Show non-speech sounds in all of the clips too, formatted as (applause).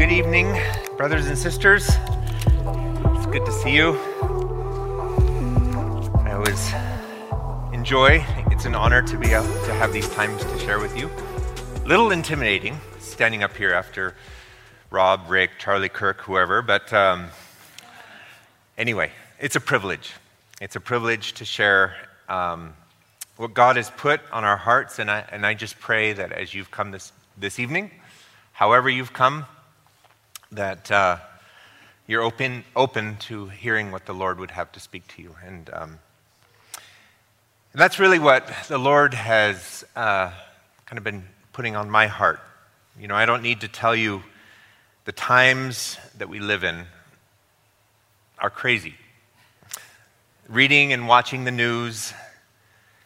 good evening, brothers and sisters. It's good to see you. I always enjoy, it's an honor to be able to have these times to share with you. Little intimidating standing up here after Rob, Rick, Charlie Kirk, whoever, but um, anyway, it's a privilege. It's a privilege to share um, what God has put on our hearts, and I, and I just pray that as you've come this, this evening, however you've come, that uh, you're open, open to hearing what the Lord would have to speak to you. And, um, and that's really what the Lord has uh, kind of been putting on my heart. You know, I don't need to tell you the times that we live in are crazy. Reading and watching the news,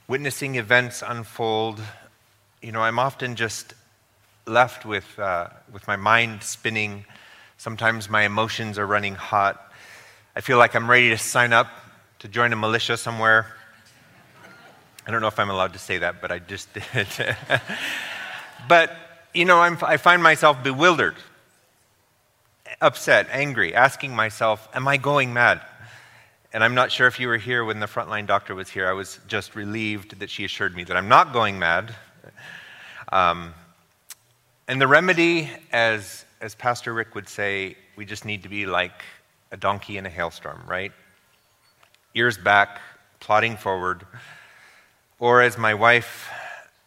witnessing events unfold, you know, I'm often just left with, uh, with my mind spinning Sometimes my emotions are running hot. I feel like I'm ready to sign up to join a militia somewhere. I don't know if I'm allowed to say that, but I just (laughs) did. but, you know, I'm, I find myself bewildered, upset, angry, asking myself, Am I going mad? And I'm not sure if you were here when the frontline doctor was here. I was just relieved that she assured me that I'm not going mad. Um, and the remedy, as as Pastor Rick would say, we just need to be like a donkey in a hailstorm, right? Ears back, plodding forward. Or as my wife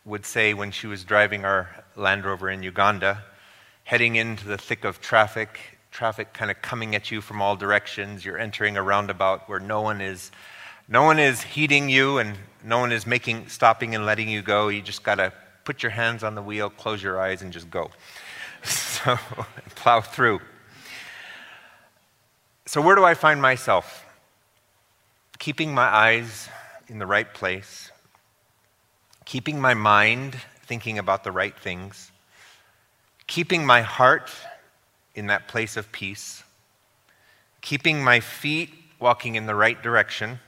would say when she was driving our Land Rover in Uganda, heading into the thick of traffic, traffic kind of coming at you from all directions. You're entering a roundabout where no one is no one is heeding you and no one is making stopping and letting you go. You just got to put your hands on the wheel, close your eyes and just go. (laughs) so plow through. So, where do I find myself? Keeping my eyes in the right place, keeping my mind thinking about the right things, keeping my heart in that place of peace, keeping my feet walking in the right direction.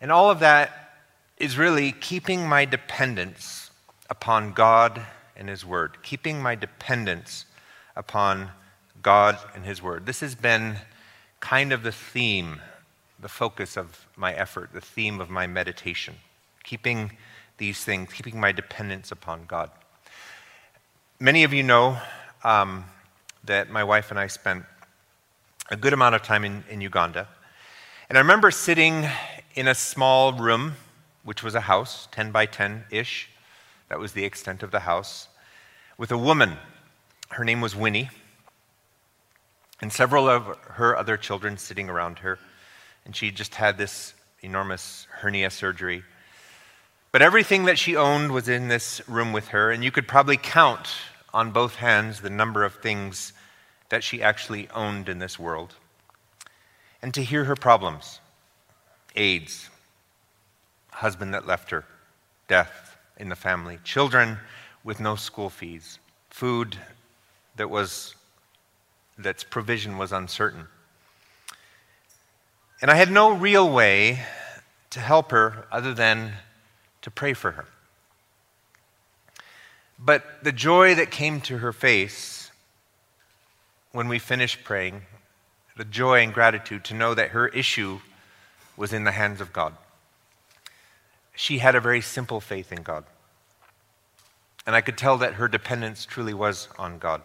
And all of that is really keeping my dependence upon God and His Word, keeping my dependence upon God and His Word. This has been kind of the theme, the focus of my effort, the theme of my meditation, keeping these things, keeping my dependence upon God. Many of you know um, that my wife and I spent a good amount of time in, in Uganda. And I remember sitting in a small room, which was a house, 10 by 10 ish, that was the extent of the house. With a woman. Her name was Winnie. And several of her other children sitting around her. And she just had this enormous hernia surgery. But everything that she owned was in this room with her. And you could probably count on both hands the number of things that she actually owned in this world. And to hear her problems AIDS, husband that left her, death, in the family, children with no school fees, food that was that's provision was uncertain. And I had no real way to help her other than to pray for her. But the joy that came to her face when we finished praying, the joy and gratitude to know that her issue was in the hands of God she had a very simple faith in God. And I could tell that her dependence truly was on God.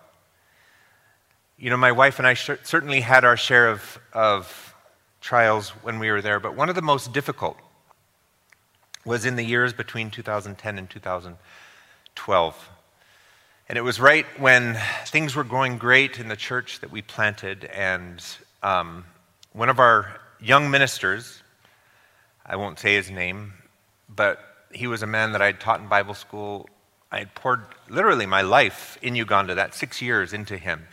You know, my wife and I sh- certainly had our share of, of trials when we were there, but one of the most difficult was in the years between 2010 and 2012. And it was right when things were going great in the church that we planted, and um, one of our young ministers, I won't say his name, but he was a man that I had taught in Bible school. I had poured literally my life in Uganda, that six years into him,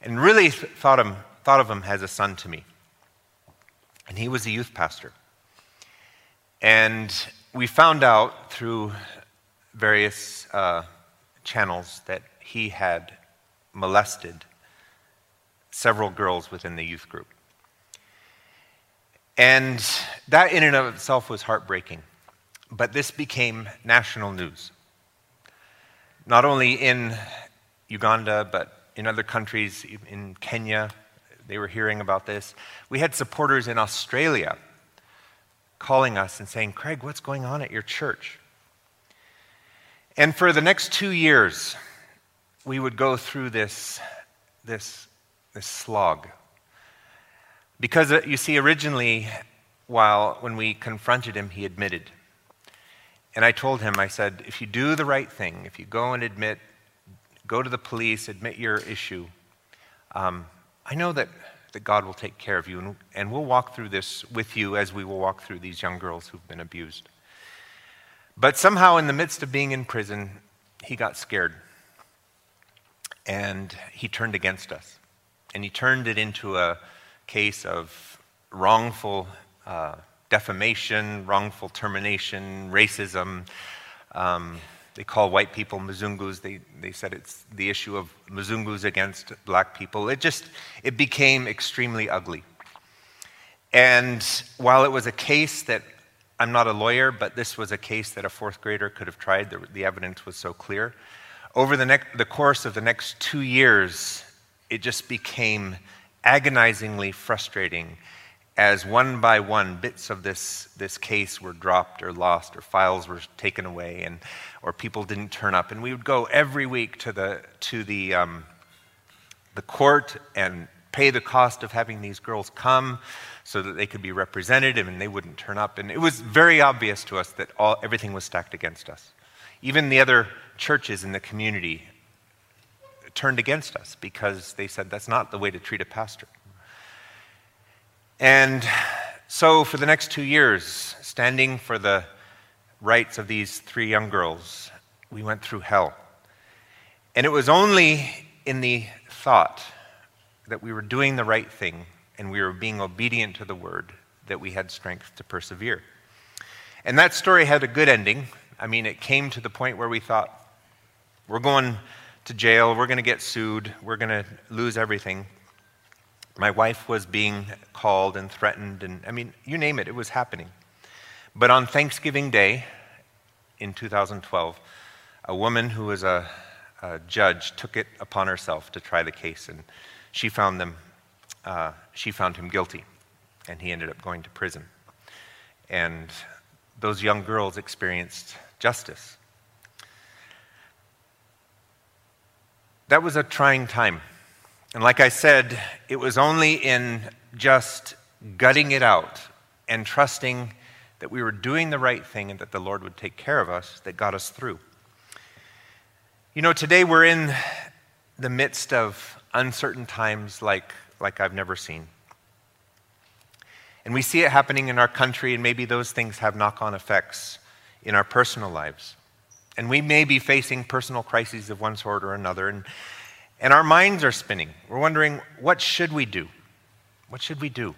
and really thought, him, thought of him as a son to me. And he was a youth pastor. And we found out through various uh, channels that he had molested several girls within the youth group. And that in and of itself was heartbreaking. But this became national news. Not only in Uganda, but in other countries, in Kenya, they were hearing about this. We had supporters in Australia calling us and saying, Craig, what's going on at your church? And for the next two years, we would go through this, this, this slog. Because uh, you see, originally, while when we confronted him, he admitted. And I told him, I said, if you do the right thing, if you go and admit, go to the police, admit your issue, um, I know that, that God will take care of you, and, and we'll walk through this with you as we will walk through these young girls who've been abused. But somehow, in the midst of being in prison, he got scared. And he turned against us. And he turned it into a case of wrongful uh, defamation, wrongful termination, racism. Um, they call white people Mzungus. They, they said it's the issue of Mzungus against black people. It just, it became extremely ugly. And while it was a case that, I'm not a lawyer, but this was a case that a fourth grader could have tried, the, the evidence was so clear. Over the, next, the course of the next two years, it just became agonizingly frustrating as one by one bits of this, this case were dropped or lost or files were taken away and, or people didn't turn up. And we would go every week to the, to the, um, the court and pay the cost of having these girls come so that they could be represented and they wouldn't turn up. And it was very obvious to us that all, everything was stacked against us. Even the other churches in the community turned against us because they said that's not the way to treat a pastor. And so, for the next two years, standing for the rights of these three young girls, we went through hell. And it was only in the thought that we were doing the right thing and we were being obedient to the word that we had strength to persevere. And that story had a good ending. I mean, it came to the point where we thought, we're going to jail, we're going to get sued, we're going to lose everything. My wife was being called and threatened, and I mean, you name it, it was happening. But on Thanksgiving Day in 2012, a woman who was a, a judge took it upon herself to try the case, and she found them. Uh, she found him guilty, and he ended up going to prison. And those young girls experienced justice. That was a trying time. And like I said, it was only in just gutting it out and trusting that we were doing the right thing and that the Lord would take care of us that got us through. You know, today we're in the midst of uncertain times like, like I've never seen. And we see it happening in our country, and maybe those things have knock on effects in our personal lives. And we may be facing personal crises of one sort or another. And and our minds are spinning. We're wondering, what should we do? What should we do?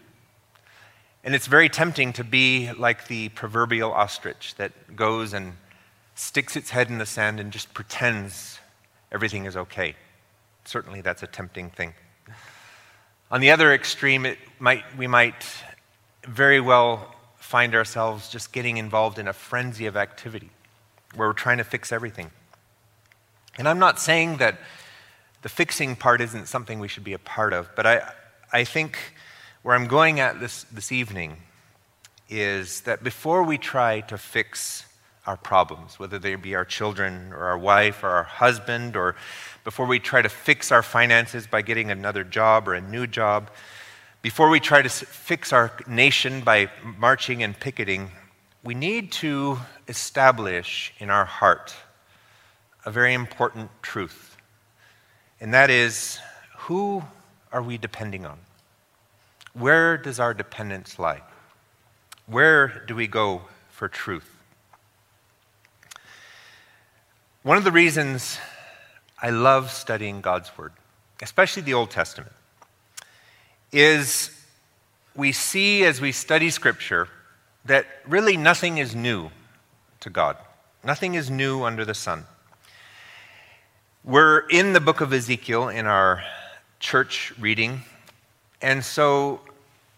And it's very tempting to be like the proverbial ostrich that goes and sticks its head in the sand and just pretends everything is okay. Certainly, that's a tempting thing. On the other extreme, might, we might very well find ourselves just getting involved in a frenzy of activity where we're trying to fix everything. And I'm not saying that the fixing part isn't something we should be a part of. But I, I think where I'm going at this, this evening is that before we try to fix our problems, whether they be our children or our wife or our husband, or before we try to fix our finances by getting another job or a new job, before we try to fix our nation by marching and picketing, we need to establish in our heart a very important truth and that is who are we depending on? Where does our dependence lie? Where do we go for truth? One of the reasons I love studying God's Word, especially the Old Testament, is we see as we study Scripture that really nothing is new to God. Nothing is new under the sun. We're in the book of Ezekiel in our church reading, and so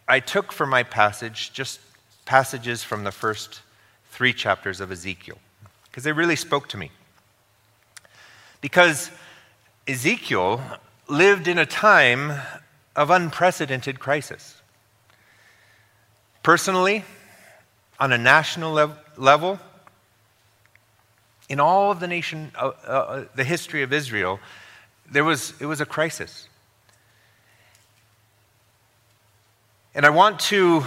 I took for my passage just passages from the first three chapters of Ezekiel, because they really spoke to me. Because Ezekiel lived in a time of unprecedented crisis. Personally, on a national level, in all of the nation, uh, uh, the history of Israel, there was, it was a crisis. And I want to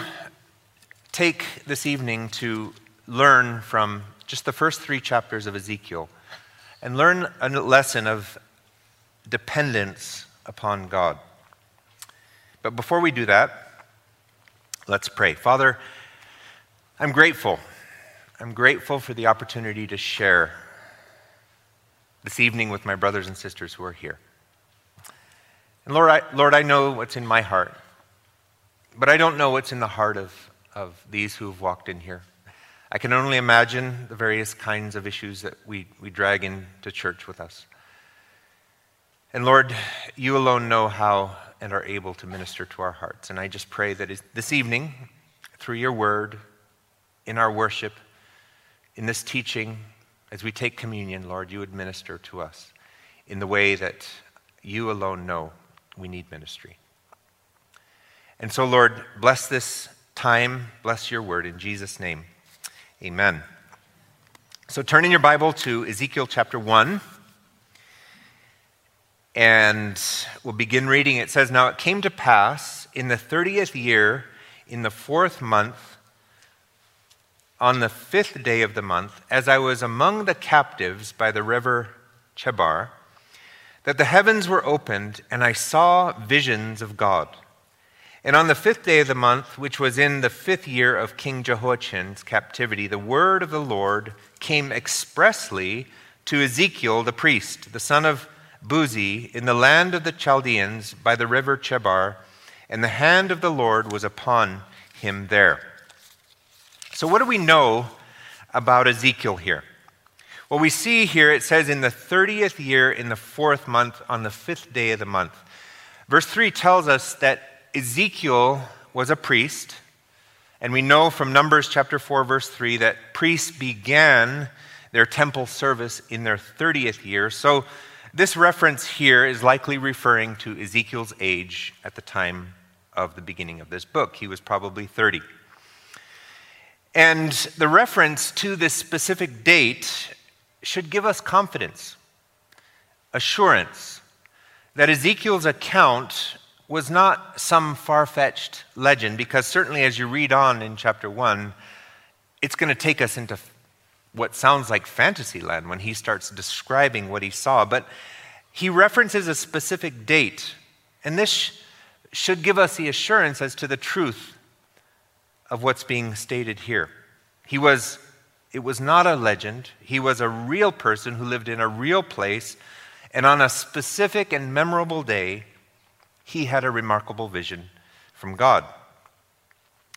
take this evening to learn from just the first three chapters of Ezekiel and learn a lesson of dependence upon God. But before we do that, let's pray. Father, I'm grateful. I'm grateful for the opportunity to share this evening with my brothers and sisters who are here. And Lord, I, Lord, I know what's in my heart, but I don't know what's in the heart of, of these who have walked in here. I can only imagine the various kinds of issues that we, we drag into church with us. And Lord, you alone know how and are able to minister to our hearts. And I just pray that this evening, through your word, in our worship, in this teaching, as we take communion, Lord, you would minister to us in the way that you alone know we need ministry. And so, Lord, bless this time, bless your word in Jesus' name. Amen. So, turn in your Bible to Ezekiel chapter 1. And we'll begin reading. It says, Now it came to pass in the 30th year, in the fourth month, on the fifth day of the month, as I was among the captives by the river Chebar, that the heavens were opened, and I saw visions of God. And on the fifth day of the month, which was in the fifth year of King Jehoiachin's captivity, the word of the Lord came expressly to Ezekiel the priest, the son of Buzi, in the land of the Chaldeans by the river Chebar, and the hand of the Lord was upon him there. So, what do we know about Ezekiel here? Well, we see here it says in the 30th year, in the fourth month, on the fifth day of the month. Verse 3 tells us that Ezekiel was a priest, and we know from Numbers chapter 4, verse 3, that priests began their temple service in their 30th year. So, this reference here is likely referring to Ezekiel's age at the time of the beginning of this book. He was probably 30. And the reference to this specific date should give us confidence, assurance that Ezekiel's account was not some far fetched legend, because certainly as you read on in chapter 1, it's going to take us into what sounds like fantasy land when he starts describing what he saw. But he references a specific date, and this should give us the assurance as to the truth of what's being stated here. He was, it was not a legend, he was a real person who lived in a real place, and on a specific and memorable day, he had a remarkable vision from God.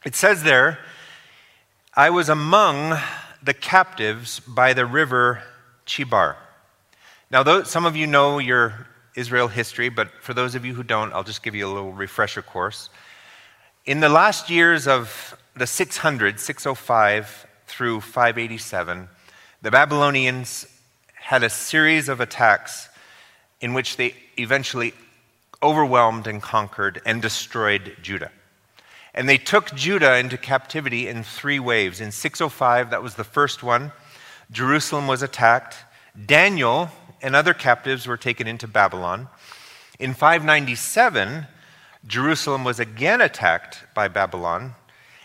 It says there, I was among the captives by the river Chebar. Now, though some of you know your Israel history, but for those of you who don't, I'll just give you a little refresher course. In the last years of the 600, 605 through 587, the Babylonians had a series of attacks in which they eventually overwhelmed and conquered and destroyed Judah. And they took Judah into captivity in three waves. In 605, that was the first one, Jerusalem was attacked. Daniel and other captives were taken into Babylon. In 597, Jerusalem was again attacked by Babylon.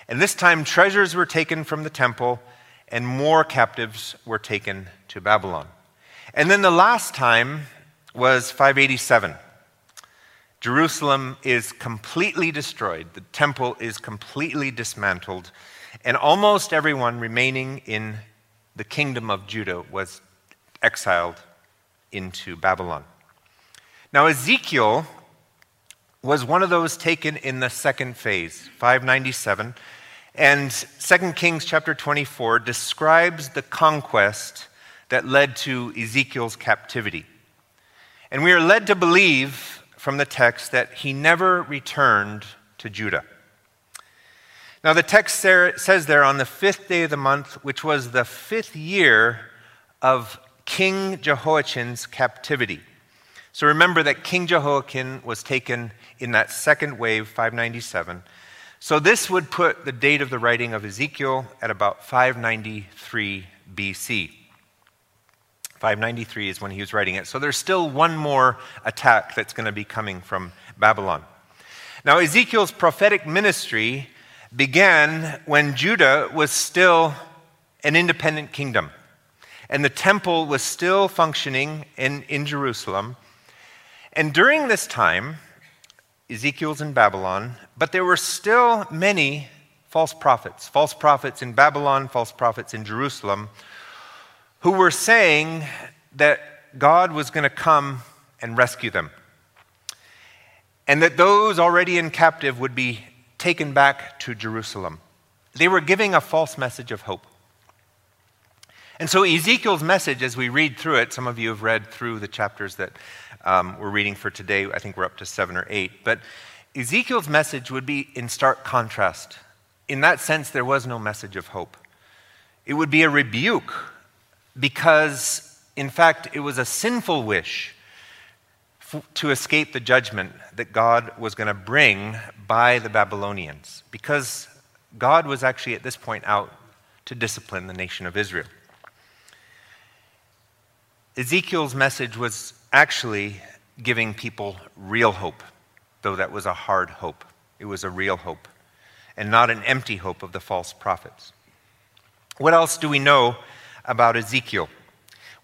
And this time, treasures were taken from the temple, and more captives were taken to Babylon. And then the last time was 587. Jerusalem is completely destroyed, the temple is completely dismantled, and almost everyone remaining in the kingdom of Judah was exiled into Babylon. Now, Ezekiel was one of those taken in the second phase, 597. And 2 Kings chapter 24 describes the conquest that led to Ezekiel's captivity. And we are led to believe from the text that he never returned to Judah. Now, the text says there on the fifth day of the month, which was the fifth year of King Jehoiachin's captivity. So remember that King Jehoiakim was taken in that second wave, 597. So this would put the date of the writing of Ezekiel at about 593 BC. 593 is when he was writing it. So there's still one more attack that's going to be coming from Babylon. Now, Ezekiel's prophetic ministry began when Judah was still an independent kingdom and the temple was still functioning in, in Jerusalem. And during this time, Ezekiel's in Babylon, but there were still many false prophets, false prophets in Babylon, false prophets in Jerusalem, who were saying that God was going to come and rescue them. And that those already in captive would be taken back to Jerusalem. They were giving a false message of hope. And so, Ezekiel's message, as we read through it, some of you have read through the chapters that um, we're reading for today. I think we're up to seven or eight. But Ezekiel's message would be in stark contrast. In that sense, there was no message of hope. It would be a rebuke because, in fact, it was a sinful wish to escape the judgment that God was going to bring by the Babylonians because God was actually at this point out to discipline the nation of Israel. Ezekiel's message was actually giving people real hope, though that was a hard hope. It was a real hope, and not an empty hope of the false prophets. What else do we know about Ezekiel?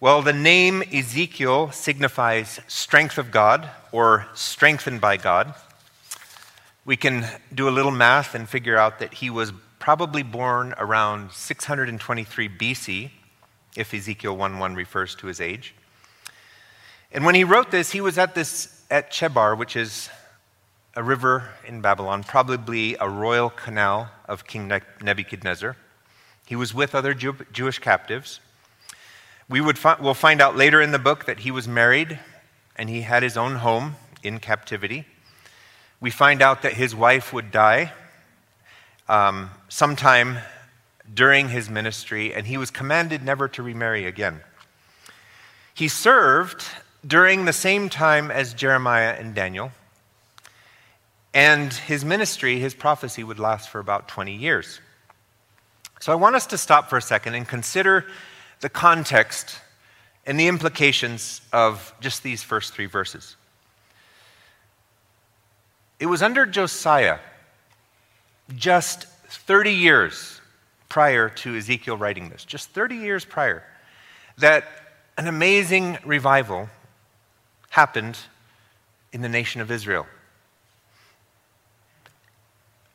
Well, the name Ezekiel signifies strength of God or strengthened by God. We can do a little math and figure out that he was probably born around 623 BC if Ezekiel 1:1 refers to his age. And when he wrote this, he was at this at Chebar, which is a river in Babylon, probably a royal canal of King Nebuchadnezzar. He was with other Jew- Jewish captives. We would fi- we'll find out later in the book that he was married and he had his own home in captivity. We find out that his wife would die um, sometime during his ministry, and he was commanded never to remarry again. He served during the same time as Jeremiah and Daniel, and his ministry, his prophecy, would last for about 20 years. So I want us to stop for a second and consider the context and the implications of just these first three verses. It was under Josiah, just 30 years prior to Ezekiel writing this, just 30 years prior, that an amazing revival happened in the nation of Israel.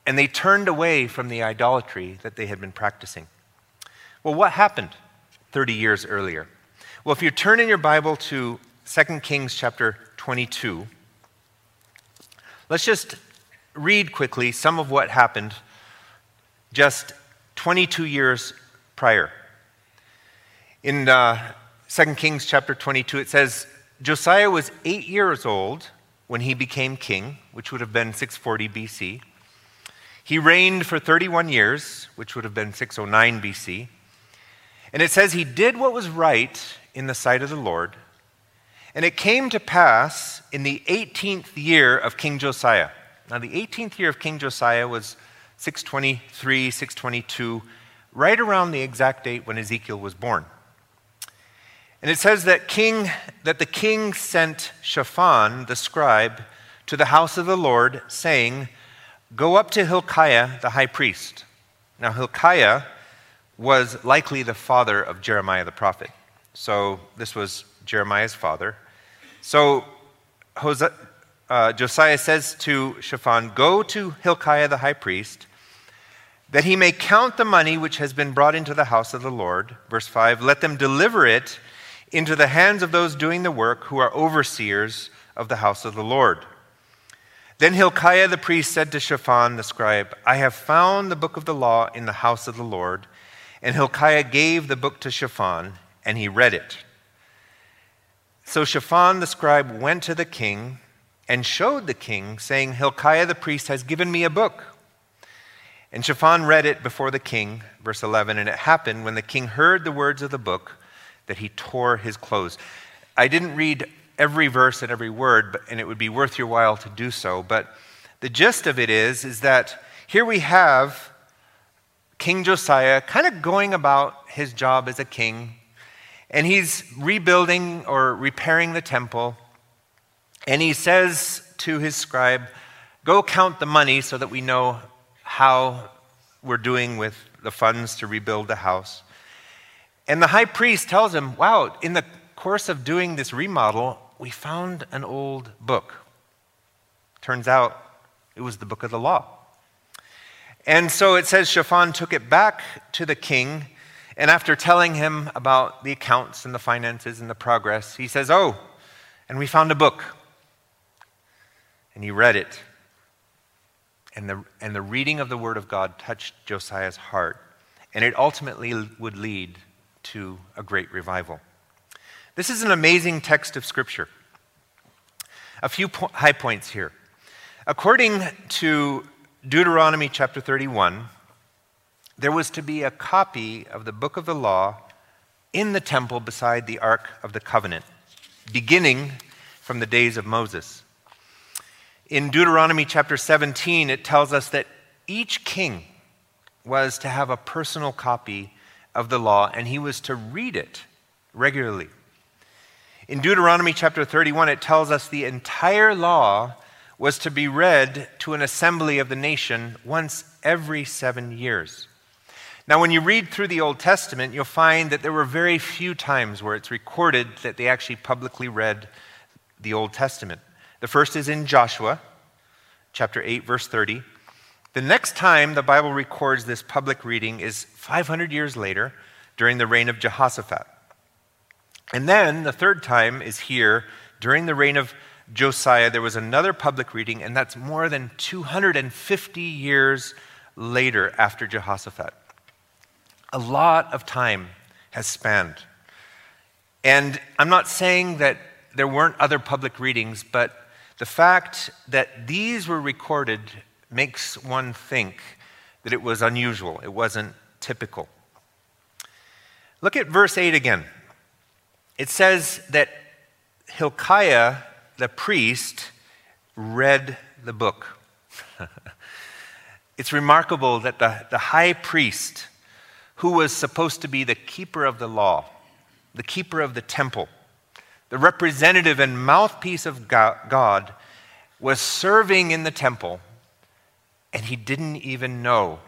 And they turned away from the idolatry that they had been practicing. Well, what happened 30 years earlier? Well, if you turn in your Bible to 2 Kings chapter 22, let's just read quickly some of what happened just 22 years prior. In uh, 2 Kings chapter 22, it says, Josiah was eight years old when he became king, which would have been 640 BC. He reigned for 31 years, which would have been 609 BC. And it says he did what was right in the sight of the Lord. And it came to pass in the 18th year of King Josiah. Now, the 18th year of King Josiah was 623, 622, right around the exact date when Ezekiel was born. And it says that king that the king sent Shaphan the scribe to the house of the Lord saying, "Go up to Hilkiah the high priest." Now Hilkiah was likely the father of Jeremiah the prophet. So this was Jeremiah's father. So Hosea, uh, Josiah says to Shaphan, Go to Hilkiah the high priest, that he may count the money which has been brought into the house of the Lord. Verse 5 Let them deliver it into the hands of those doing the work who are overseers of the house of the Lord. Then Hilkiah the priest said to Shaphan the scribe, I have found the book of the law in the house of the Lord. And Hilkiah gave the book to Shaphan, and he read it. So Shaphan the scribe went to the king and showed the king, saying, Hilkiah the priest has given me a book. And Shaphan read it before the king, verse 11, and it happened when the king heard the words of the book that he tore his clothes. I didn't read every verse and every word, but, and it would be worth your while to do so. But the gist of it is, is that here we have King Josiah kind of going about his job as a king, and he's rebuilding or repairing the temple. And he says to his scribe, Go count the money so that we know how we're doing with the funds to rebuild the house. And the high priest tells him, Wow, in the course of doing this remodel, we found an old book. Turns out it was the book of the law. And so it says Shaphan took it back to the king, and after telling him about the accounts and the finances and the progress, he says, Oh, and we found a book. And he read it. And the, and the reading of the Word of God touched Josiah's heart, and it ultimately would lead to a great revival. This is an amazing text of Scripture. A few po- high points here. According to Deuteronomy chapter 31, there was to be a copy of the book of the law in the temple beside the Ark of the Covenant, beginning from the days of Moses. In Deuteronomy chapter 17, it tells us that each king was to have a personal copy of the law and he was to read it regularly. In Deuteronomy chapter 31, it tells us the entire law was to be read to an assembly of the nation once every seven years. Now, when you read through the Old Testament, you'll find that there were very few times where it's recorded that they actually publicly read the Old Testament. The first is in Joshua, chapter 8, verse 30. The next time the Bible records this public reading is 500 years later, during the reign of Jehoshaphat. And then the third time is here, during the reign of Josiah, there was another public reading, and that's more than 250 years later after Jehoshaphat. A lot of time has spanned. And I'm not saying that there weren't other public readings, but the fact that these were recorded makes one think that it was unusual, it wasn't typical. Look at verse 8 again. It says that Hilkiah the priest read the book. (laughs) it's remarkable that the, the high priest, who was supposed to be the keeper of the law, the keeper of the temple, the representative and mouthpiece of God, was serving in the temple, and he didn't even know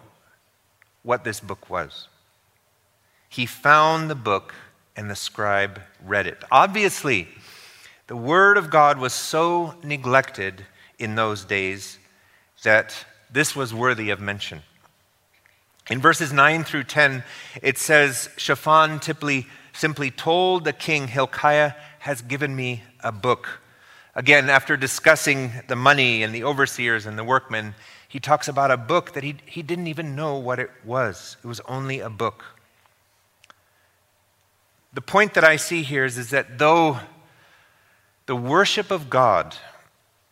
what this book was. He found the book, and the scribe read it. Obviously, the Word of God was so neglected in those days that this was worthy of mention. In verses 9 through 10, it says, Shaphan simply, simply told the king, Hilkiah has given me a book. Again, after discussing the money and the overseers and the workmen, he talks about a book that he, he didn't even know what it was. It was only a book. The point that I see here is, is that though the worship of God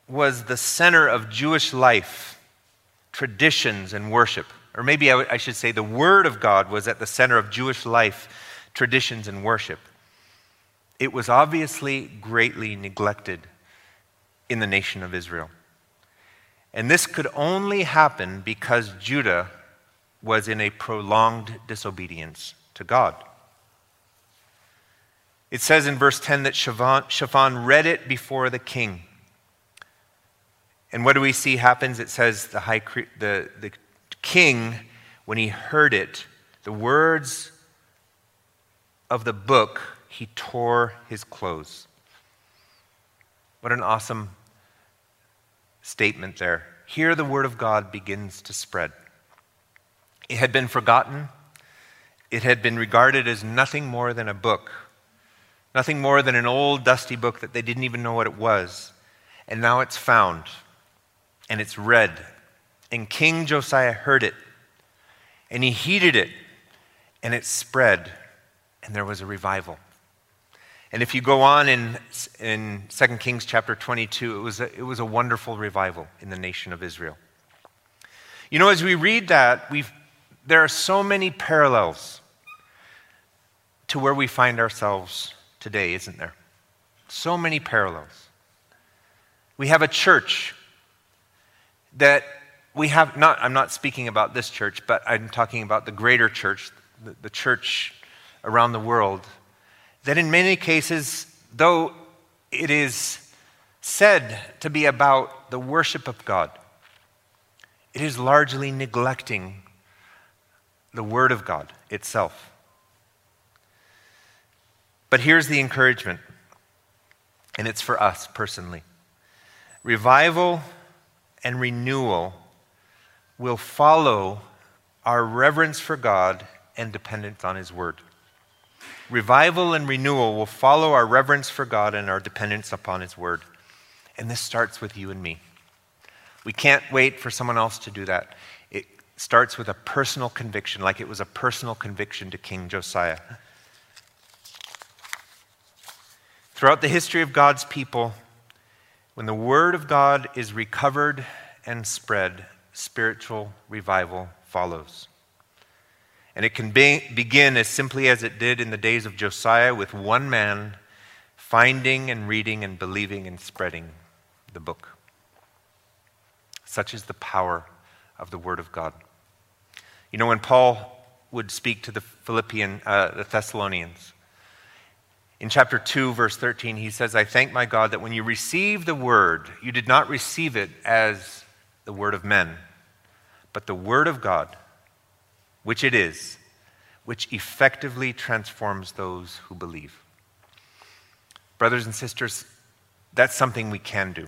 was the center of Jewish life, traditions, and worship. Or maybe I, w- I should say the Word of God was at the center of Jewish life, traditions, and worship. It was obviously greatly neglected in the nation of Israel. And this could only happen because Judah was in a prolonged disobedience to God. It says in verse 10 that Shaphan read it before the king. And what do we see happens? It says the, high, the, the king, when he heard it, the words of the book, he tore his clothes. What an awesome statement there. Here, the word of God begins to spread. It had been forgotten, it had been regarded as nothing more than a book Nothing more than an old, dusty book that they didn't even know what it was. And now it's found and it's read. And King Josiah heard it and he heeded it and it spread and there was a revival. And if you go on in, in 2 Kings chapter 22, it was, a, it was a wonderful revival in the nation of Israel. You know, as we read that, we there are so many parallels to where we find ourselves today, isn't there? So many parallels. We have a church that we have not, I'm not speaking about this church, but I'm talking about the greater church, the, the church around the world, that in many cases, though it is said to be about the worship of God, it is largely neglecting the Word of God itself. But here's the encouragement, and it's for us personally revival and renewal will follow our reverence for God and dependence on His Word. Revival and renewal will follow our reverence for God and our dependence upon His Word. And this starts with you and me. We can't wait for someone else to do that. It starts with a personal conviction, like it was a personal conviction to King Josiah. Throughout the history of God's people, when the Word of God is recovered and spread, spiritual revival follows. And it can be, begin as simply as it did in the days of Josiah with one man finding and reading and believing and spreading the book. Such is the power of the Word of God. You know, when Paul would speak to the Philippian, uh, the Thessalonians, in chapter 2, verse 13, he says, I thank my God that when you received the word, you did not receive it as the word of men, but the word of God, which it is, which effectively transforms those who believe. Brothers and sisters, that's something we can do.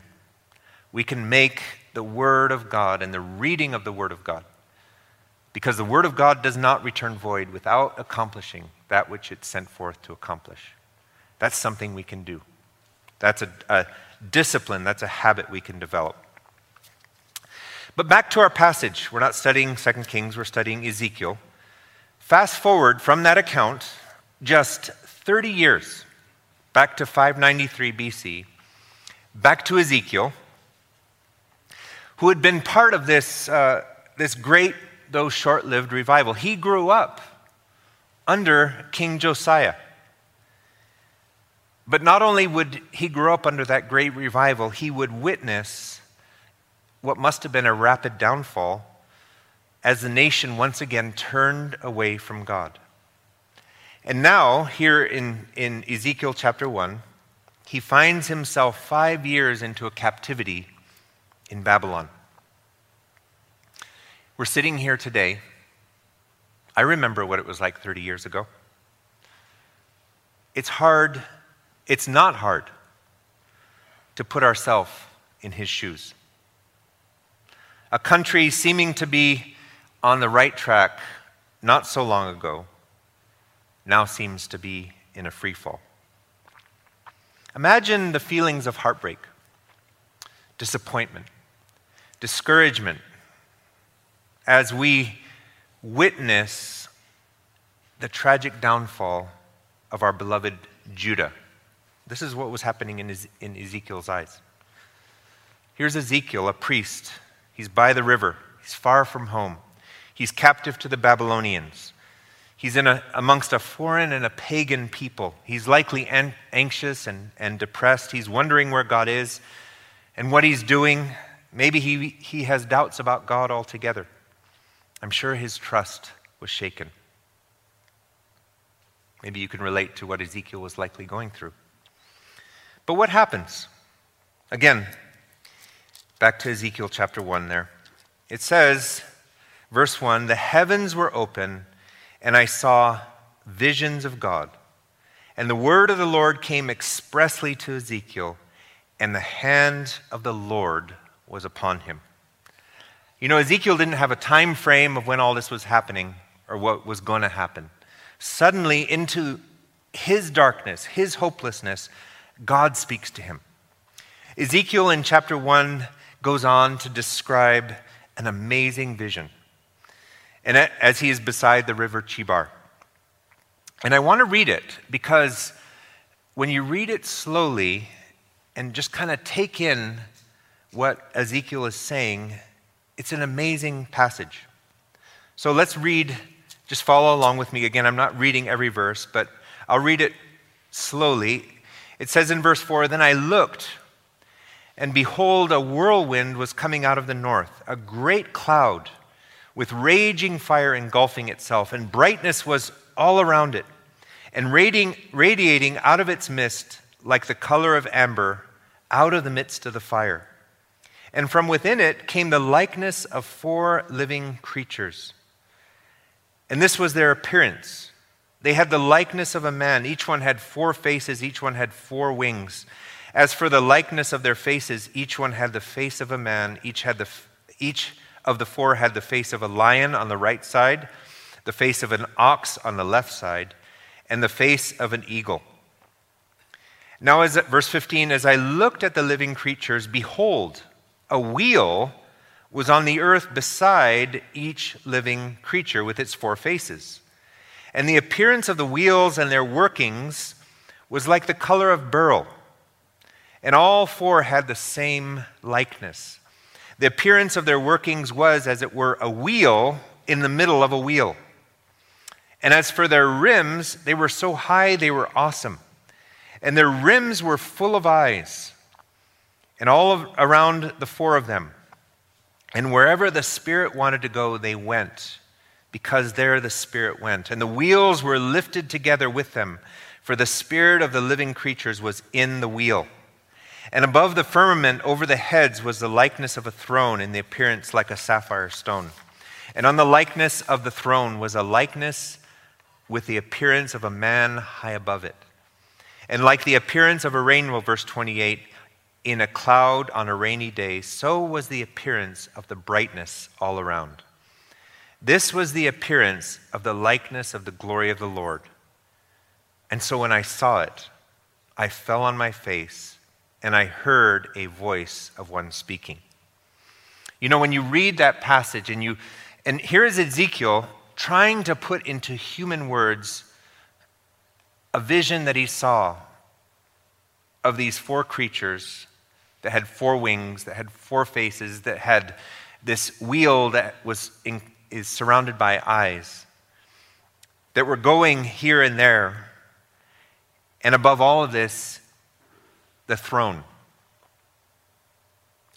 We can make the Word of God and the reading of the Word of God, because the Word of God does not return void without accomplishing that which it sent forth to accomplish. That's something we can do. That's a, a discipline, that's a habit we can develop. But back to our passage. We're not studying 2 Kings, we're studying Ezekiel. Fast forward from that account just 30 years, back to 593 BC, back to Ezekiel, who had been part of this, uh, this great, though short lived revival. He grew up under King Josiah. But not only would he grow up under that great revival, he would witness what must have been a rapid downfall as the nation once again turned away from God. And now, here in, in Ezekiel chapter 1, he finds himself five years into a captivity in Babylon. We're sitting here today. I remember what it was like 30 years ago. It's hard, it's not hard to put ourselves in his shoes. A country seeming to be on the right track not so long ago now seems to be in a free fall. Imagine the feelings of heartbreak, disappointment, discouragement as we witness the tragic downfall of our beloved Judah. This is what was happening in, in Ezekiel's eyes. Here's Ezekiel, a priest He's by the river. He's far from home. He's captive to the Babylonians. He's in a, amongst a foreign and a pagan people. He's likely an, anxious and, and depressed. He's wondering where God is and what he's doing. Maybe he, he has doubts about God altogether. I'm sure his trust was shaken. Maybe you can relate to what Ezekiel was likely going through. But what happens? Again, Back to Ezekiel chapter 1 there. It says, verse 1 The heavens were open, and I saw visions of God. And the word of the Lord came expressly to Ezekiel, and the hand of the Lord was upon him. You know, Ezekiel didn't have a time frame of when all this was happening or what was going to happen. Suddenly, into his darkness, his hopelessness, God speaks to him. Ezekiel in chapter 1 goes on to describe an amazing vision. And as he is beside the river Chebar. And I want to read it because when you read it slowly and just kind of take in what Ezekiel is saying, it's an amazing passage. So let's read, just follow along with me again. I'm not reading every verse, but I'll read it slowly. It says in verse 4 Then I looked, and behold, a whirlwind was coming out of the north, a great cloud with raging fire engulfing itself, and brightness was all around it, and radiating out of its midst like the color of amber out of the midst of the fire. And from within it came the likeness of four living creatures. And this was their appearance. They had the likeness of a man. Each one had four faces, each one had four wings. As for the likeness of their faces, each one had the face of a man, each, had the, each of the four had the face of a lion on the right side, the face of an ox on the left side, and the face of an eagle. Now, as verse 15, as I looked at the living creatures, behold, a wheel was on the earth beside each living creature with its four faces. And the appearance of the wheels and their workings was like the color of beryl. And all four had the same likeness. The appearance of their workings was, as it were, a wheel in the middle of a wheel. And as for their rims, they were so high they were awesome. And their rims were full of eyes, and all of, around the four of them. And wherever the Spirit wanted to go, they went, because there the Spirit went. And the wheels were lifted together with them, for the Spirit of the living creatures was in the wheel. And above the firmament, over the heads, was the likeness of a throne in the appearance like a sapphire stone. And on the likeness of the throne was a likeness with the appearance of a man high above it. And like the appearance of a rainbow, verse 28, in a cloud on a rainy day, so was the appearance of the brightness all around. This was the appearance of the likeness of the glory of the Lord. And so when I saw it, I fell on my face and I heard a voice of one speaking. You know, when you read that passage and you, and here is Ezekiel trying to put into human words a vision that he saw of these four creatures that had four wings, that had four faces, that had this wheel that was in, is surrounded by eyes, that were going here and there. And above all of this, the throne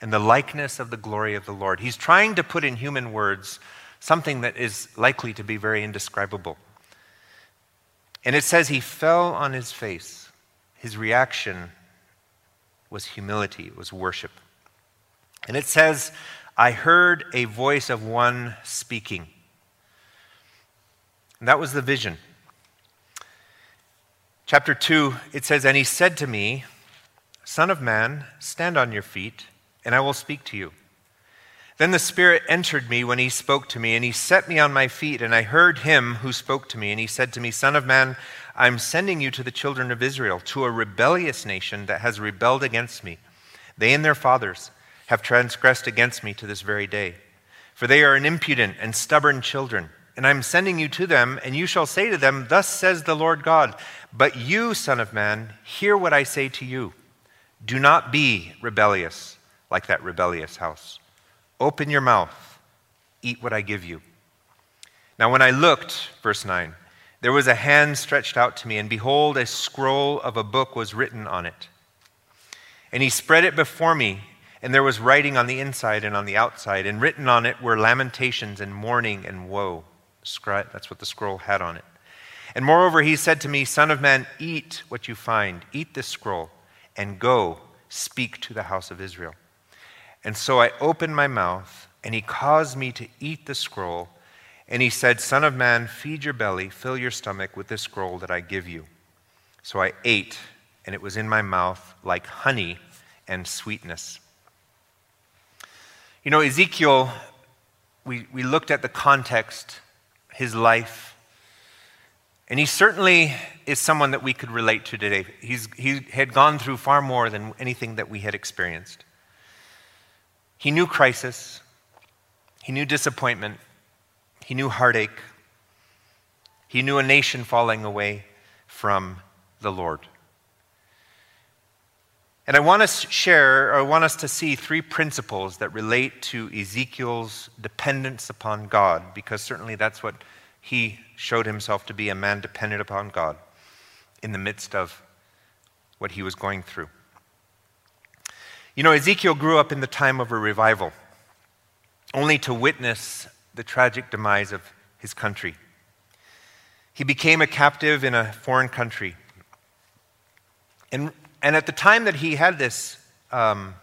and the likeness of the glory of the Lord. He's trying to put in human words something that is likely to be very indescribable. And it says he fell on his face. His reaction was humility, it was worship. And it says, I heard a voice of one speaking. And that was the vision. Chapter 2, it says, And he said to me, Son of man, stand on your feet, and I will speak to you. Then the Spirit entered me when he spoke to me, and he set me on my feet, and I heard him who spoke to me, and he said to me, Son of man, I'm sending you to the children of Israel, to a rebellious nation that has rebelled against me. They and their fathers have transgressed against me to this very day. For they are an impudent and stubborn children. And I'm sending you to them, and you shall say to them, Thus says the Lord God, But you, Son of Man, hear what I say to you. Do not be rebellious like that rebellious house. Open your mouth, eat what I give you. Now, when I looked, verse 9, there was a hand stretched out to me, and behold, a scroll of a book was written on it. And he spread it before me, and there was writing on the inside and on the outside, and written on it were lamentations and mourning and woe. That's what the scroll had on it. And moreover, he said to me, Son of man, eat what you find, eat this scroll, and go speak to the house of Israel. And so I opened my mouth, and he caused me to eat the scroll. And he said, Son of man, feed your belly, fill your stomach with this scroll that I give you. So I ate, and it was in my mouth like honey and sweetness. You know, Ezekiel, we, we looked at the context, his life, and he certainly is someone that we could relate to today. He's, he had gone through far more than anything that we had experienced. He knew crisis, he knew disappointment, he knew heartache. He knew a nation falling away from the Lord. And I want to share, or I want us to see three principles that relate to Ezekiel's dependence upon God, because certainly that's what he showed himself to be a man dependent upon God in the midst of what he was going through. You know, Ezekiel grew up in the time of a revival, only to witness the tragic demise of his country. He became a captive in a foreign country. And, and at the time that he had this um,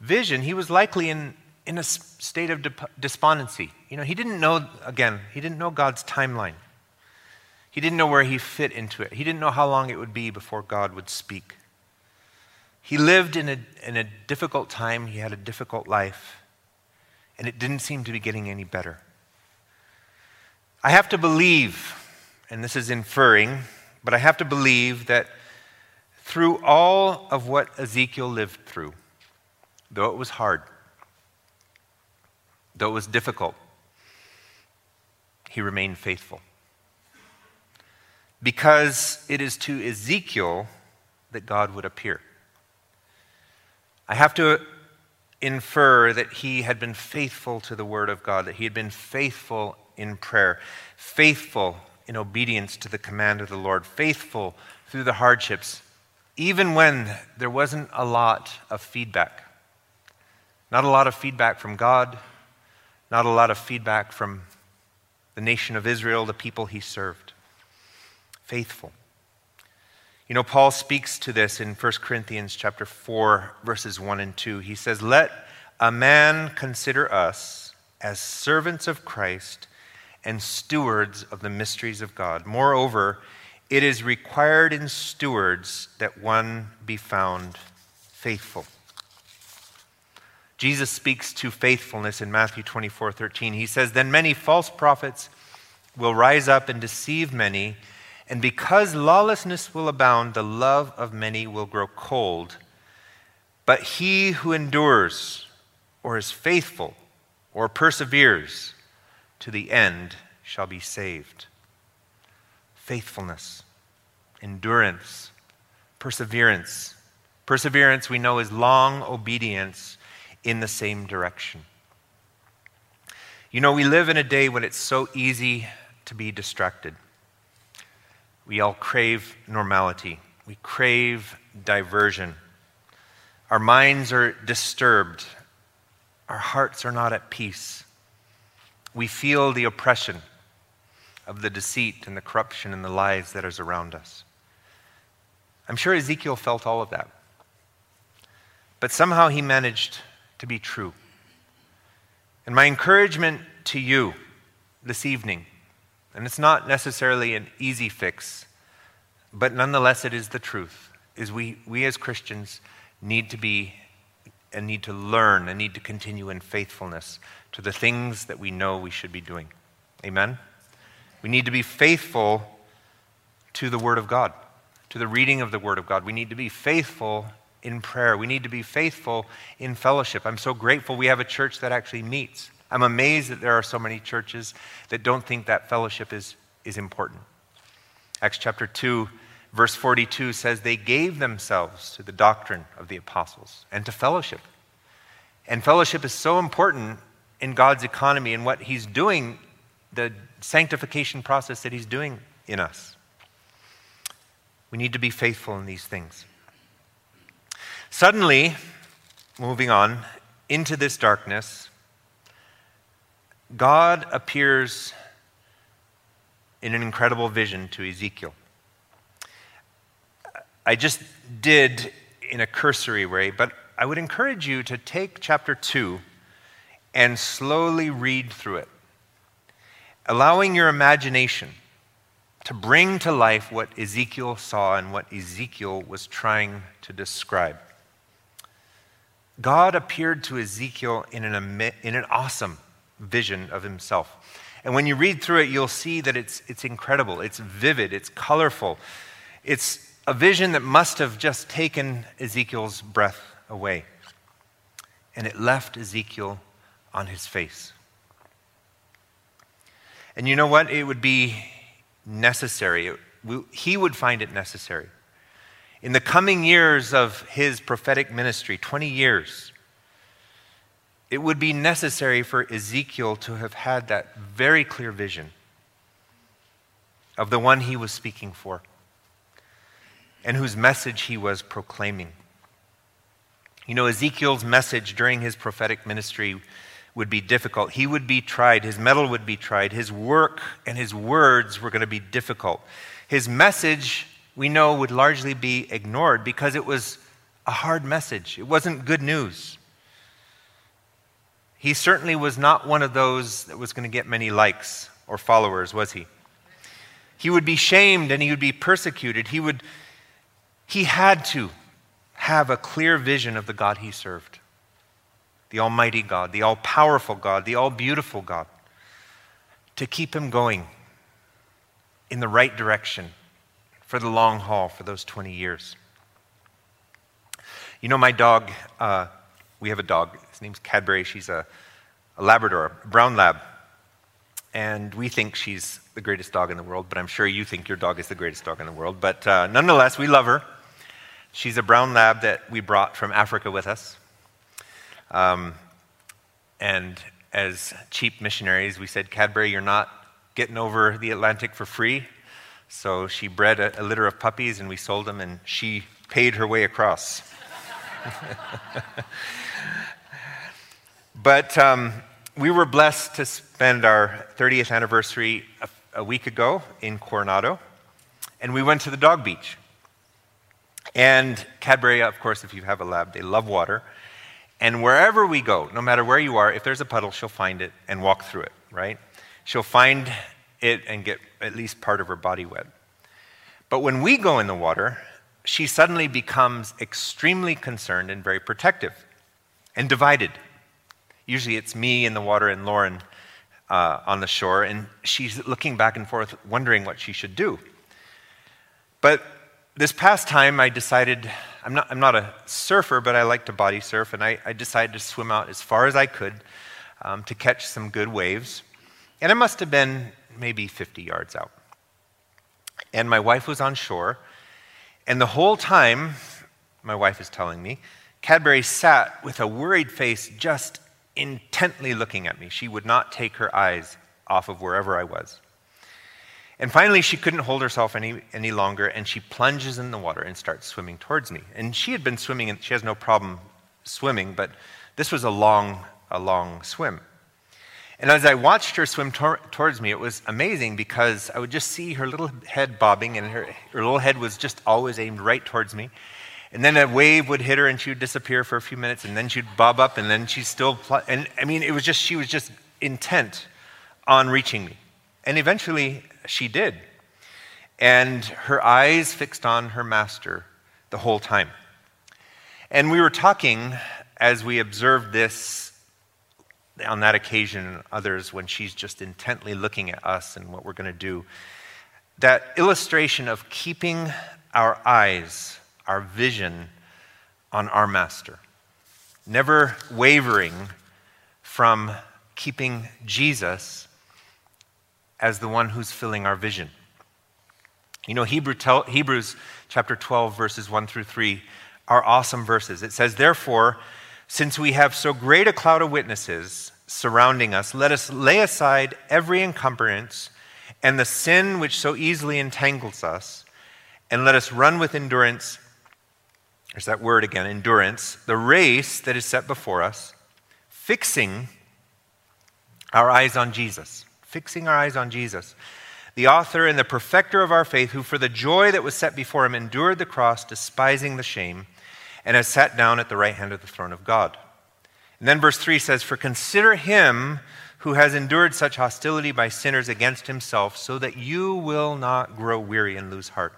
vision, he was likely in, in a state of despondency. You know, he didn't know, again, he didn't know God's timeline. He didn't know where he fit into it. He didn't know how long it would be before God would speak. He lived in a, in a difficult time, he had a difficult life, and it didn't seem to be getting any better. I have to believe, and this is inferring, but I have to believe that through all of what Ezekiel lived through, though it was hard, though it was difficult, he remained faithful. Because it is to Ezekiel that God would appear. I have to infer that he had been faithful to the Word of God, that he had been faithful in prayer, faithful in obedience to the command of the Lord, faithful through the hardships, even when there wasn't a lot of feedback. Not a lot of feedback from God, not a lot of feedback from the nation of Israel, the people he served. Faithful. You know, Paul speaks to this in 1 Corinthians chapter 4, verses 1 and 2. He says, Let a man consider us as servants of Christ and stewards of the mysteries of God. Moreover, it is required in stewards that one be found faithful. Jesus speaks to faithfulness in Matthew 24 13. He says, Then many false prophets will rise up and deceive many, and because lawlessness will abound, the love of many will grow cold. But he who endures, or is faithful, or perseveres to the end shall be saved. Faithfulness, endurance, perseverance. Perseverance, we know, is long obedience in the same direction. You know, we live in a day when it's so easy to be distracted. We all crave normality, we crave diversion. Our minds are disturbed, our hearts are not at peace. We feel the oppression of the deceit and the corruption and the lies that is around us. I'm sure Ezekiel felt all of that. But somehow he managed to be true. And my encouragement to you this evening, and it's not necessarily an easy fix, but nonetheless it is the truth, is we, we as Christians need to be and need to learn and need to continue in faithfulness to the things that we know we should be doing. Amen? We need to be faithful to the Word of God, to the reading of the Word of God. We need to be faithful in prayer. We need to be faithful in fellowship. I'm so grateful we have a church that actually meets. I'm amazed that there are so many churches that don't think that fellowship is, is important. Acts chapter 2, verse 42 says, They gave themselves to the doctrine of the apostles and to fellowship. And fellowship is so important in God's economy and what He's doing, the sanctification process that He's doing in us. We need to be faithful in these things. Suddenly, moving on into this darkness, God appears in an incredible vision to Ezekiel. I just did in a cursory way, but I would encourage you to take chapter 2 and slowly read through it, allowing your imagination to bring to life what Ezekiel saw and what Ezekiel was trying to describe. God appeared to Ezekiel in an, in an awesome vision of himself. And when you read through it, you'll see that it's, it's incredible, it's vivid, it's colorful. It's a vision that must have just taken Ezekiel's breath away. And it left Ezekiel on his face. And you know what? It would be necessary. It, he would find it necessary in the coming years of his prophetic ministry, 20 years, it would be necessary for Ezekiel to have had that very clear vision of the one he was speaking for. and whose message he was proclaiming. You know, Ezekiel's message during his prophetic ministry would be difficult. He would be tried, his mettle would be tried, his work and his words were going to be difficult. His message, we know, would largely be ignored because it was a hard message. It wasn't good news. He certainly was not one of those that was going to get many likes or followers, was he? He would be shamed and he would be persecuted. He would he had to have a clear vision of the God he served the Almighty God, the all powerful God, the all beautiful God, to keep him going in the right direction for the long haul for those 20 years. You know, my dog, uh, we have a dog. His name's Cadbury. She's a, a Labrador, a brown lab. And we think she's the greatest dog in the world, but I'm sure you think your dog is the greatest dog in the world. But uh, nonetheless, we love her. She's a brown lab that we brought from Africa with us. Um, and as cheap missionaries, we said, Cadbury, you're not getting over the Atlantic for free. So she bred a, a litter of puppies and we sold them, and she paid her way across. (laughs) but um, we were blessed to spend our 30th anniversary a, a week ago in Coronado, and we went to the dog beach. And Cadbury, of course, if you have a lab, they love water. And wherever we go, no matter where you are, if there's a puddle, she'll find it and walk through it, right? She'll find it and get at least part of her body wet. But when we go in the water, she suddenly becomes extremely concerned and very protective and divided. Usually it's me in the water and Lauren uh, on the shore, and she's looking back and forth, wondering what she should do. But this past time, I decided I'm not, I'm not a surfer, but I like to body surf, and I, I decided to swim out as far as I could um, to catch some good waves. And it must have been maybe 50 yards out. And my wife was on shore, and the whole time, my wife is telling me, Cadbury sat with a worried face, just intently looking at me. She would not take her eyes off of wherever I was. And finally, she couldn't hold herself any, any longer, and she plunges in the water and starts swimming towards me. And she had been swimming, and she has no problem swimming, but this was a long, a long swim. And as I watched her swim tor- towards me, it was amazing because I would just see her little head bobbing, and her, her little head was just always aimed right towards me. And then a wave would hit her, and she would disappear for a few minutes, and then she'd bob up, and then she'd still. Pl- and I mean, it was just, she was just intent on reaching me. And eventually, she did. And her eyes fixed on her master the whole time. And we were talking as we observed this on that occasion and others when she's just intently looking at us and what we're going to do. That illustration of keeping our eyes, our vision on our master, never wavering from keeping Jesus as the one who's filling our vision. You know, Hebrew tell, Hebrews chapter 12, verses 1 through 3 are awesome verses. It says, Therefore, since we have so great a cloud of witnesses surrounding us, let us lay aside every encumbrance and the sin which so easily entangles us, and let us run with endurance. There's that word again, endurance, the race that is set before us, fixing our eyes on Jesus fixing our eyes on Jesus, the author and the perfecter of our faith, who for the joy that was set before him endured the cross, despising the shame, and has sat down at the right hand of the throne of God. And then verse 3 says, For consider him who has endured such hostility by sinners against himself, so that you will not grow weary and lose heart.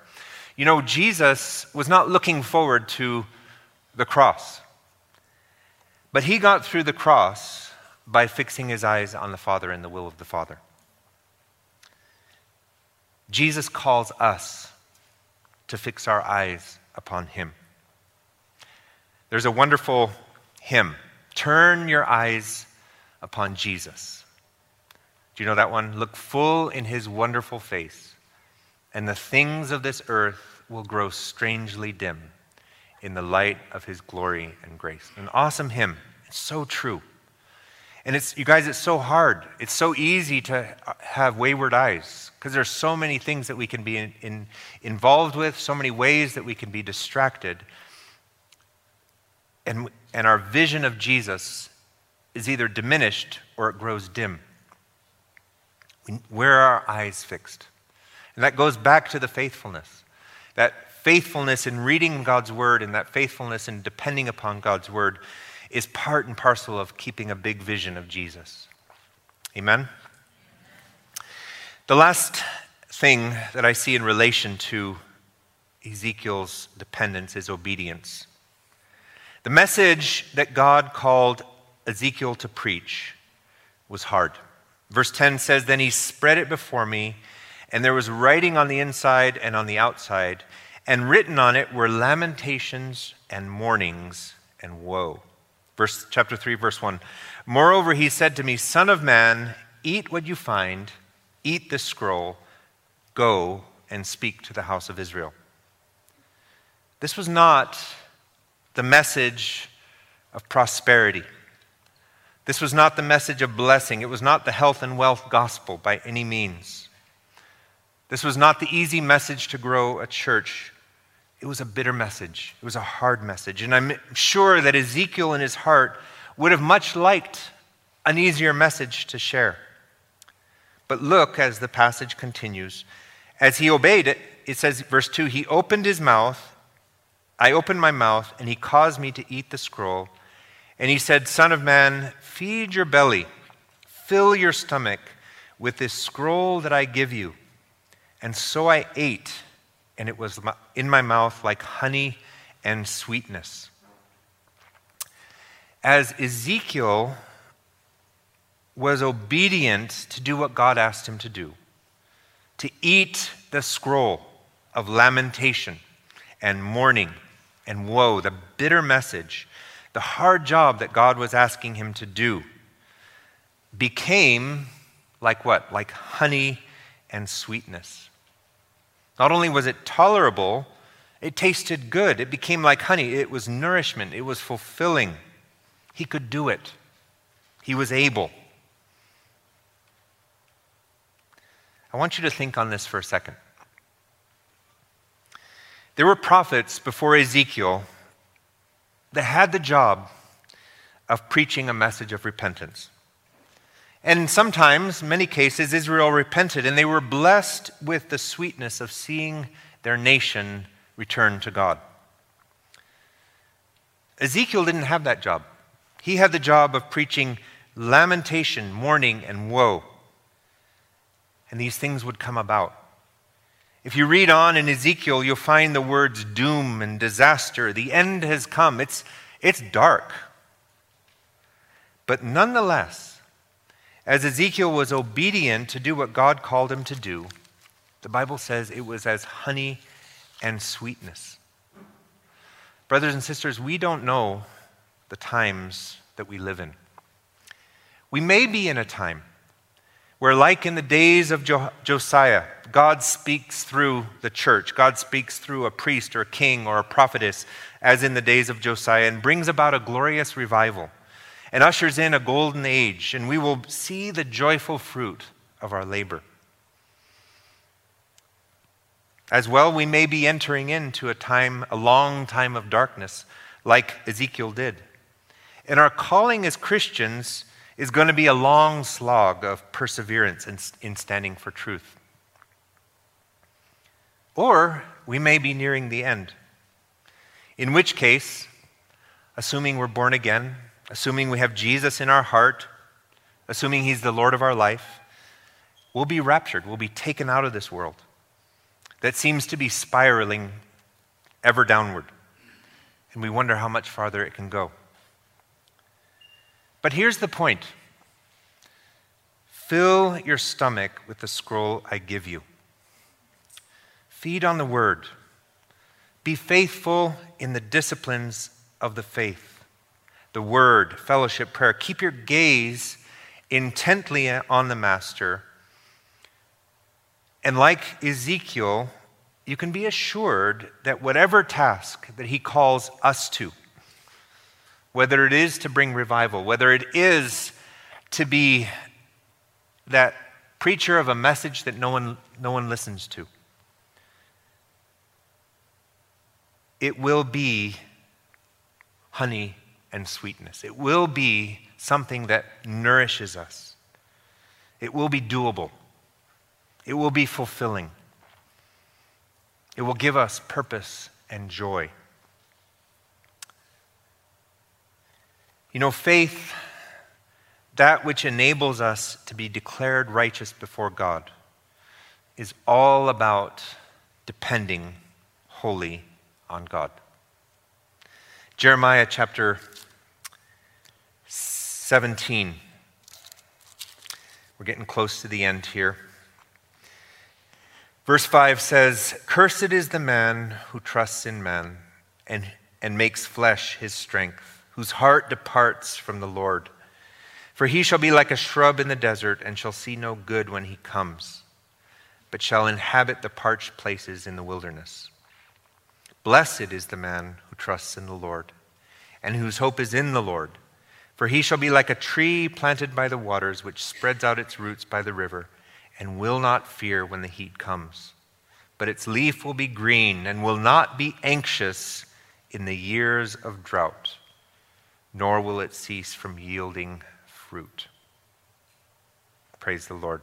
You know, Jesus was not looking forward to the cross, but he got through the cross by fixing his eyes on the Father and the will of the Father. Jesus calls us to fix our eyes upon him. There's a wonderful hymn Turn your eyes upon Jesus. Do you know that one? Look full in his wonderful face, and the things of this earth will grow strangely dim in the light of his glory and grace. An awesome hymn. It's so true. And it's, you guys, it's so hard. It's so easy to have wayward eyes because there's so many things that we can be in, in, involved with, so many ways that we can be distracted. And, and our vision of Jesus is either diminished or it grows dim. Where are our eyes fixed? And that goes back to the faithfulness. That faithfulness in reading God's word and that faithfulness in depending upon God's word is part and parcel of keeping a big vision of Jesus. Amen? The last thing that I see in relation to Ezekiel's dependence is obedience. The message that God called Ezekiel to preach was hard. Verse 10 says, Then he spread it before me, and there was writing on the inside and on the outside, and written on it were lamentations and mournings and woe. Verse, chapter 3, verse 1. Moreover, he said to me, Son of man, eat what you find, eat this scroll, go and speak to the house of Israel. This was not the message of prosperity. This was not the message of blessing. It was not the health and wealth gospel by any means. This was not the easy message to grow a church it was a bitter message. It was a hard message. And I'm sure that Ezekiel in his heart would have much liked an easier message to share. But look as the passage continues. As he obeyed it, it says, verse 2 He opened his mouth, I opened my mouth, and he caused me to eat the scroll. And he said, Son of man, feed your belly, fill your stomach with this scroll that I give you. And so I ate and it was in my mouth like honey and sweetness. As Ezekiel was obedient to do what God asked him to do, to eat the scroll of lamentation and mourning and woe, the bitter message, the hard job that God was asking him to do, became like what? Like honey and sweetness. Not only was it tolerable, it tasted good. It became like honey. It was nourishment. It was fulfilling. He could do it, he was able. I want you to think on this for a second. There were prophets before Ezekiel that had the job of preaching a message of repentance. And sometimes, many cases, Israel repented and they were blessed with the sweetness of seeing their nation return to God. Ezekiel didn't have that job. He had the job of preaching lamentation, mourning, and woe. And these things would come about. If you read on in Ezekiel, you'll find the words doom and disaster. The end has come. It's, it's dark. But nonetheless, as Ezekiel was obedient to do what God called him to do, the Bible says it was as honey and sweetness. Brothers and sisters, we don't know the times that we live in. We may be in a time where, like in the days of jo- Josiah, God speaks through the church, God speaks through a priest or a king or a prophetess, as in the days of Josiah, and brings about a glorious revival and ushers in a golden age, and we will see the joyful fruit of our labor. As well, we may be entering into a time, a long time of darkness, like Ezekiel did. And our calling as Christians is going to be a long slog of perseverance in, in standing for truth. Or we may be nearing the end, in which case, assuming we're born again, assuming we have Jesus in our heart, assuming He's the Lord of our life, we'll be raptured. We'll be taken out of this world that seems to be spiraling ever downward. And we wonder how much farther it can go. But here's the point fill your stomach with the scroll I give you. Feed on the word. Be faithful in the disciplines of the faith the word, fellowship, prayer. Keep your gaze intently on the Master. And like Ezekiel, you can be assured that whatever task that he calls us to, whether it is to bring revival, whether it is to be that preacher of a message that no one, no one listens to. It will be honey and sweetness. It will be something that nourishes us. It will be doable. It will be fulfilling. It will give us purpose and joy. You know, faith, that which enables us to be declared righteous before God, is all about depending wholly on God. Jeremiah chapter 17. We're getting close to the end here. Verse 5 says, Cursed is the man who trusts in man and, and makes flesh his strength, whose heart departs from the Lord. For he shall be like a shrub in the desert and shall see no good when he comes, but shall inhabit the parched places in the wilderness. Blessed is the man who trusts in the Lord and whose hope is in the Lord. For he shall be like a tree planted by the waters, which spreads out its roots by the river and will not fear when the heat comes. But its leaf will be green and will not be anxious in the years of drought, nor will it cease from yielding fruit. Praise the Lord.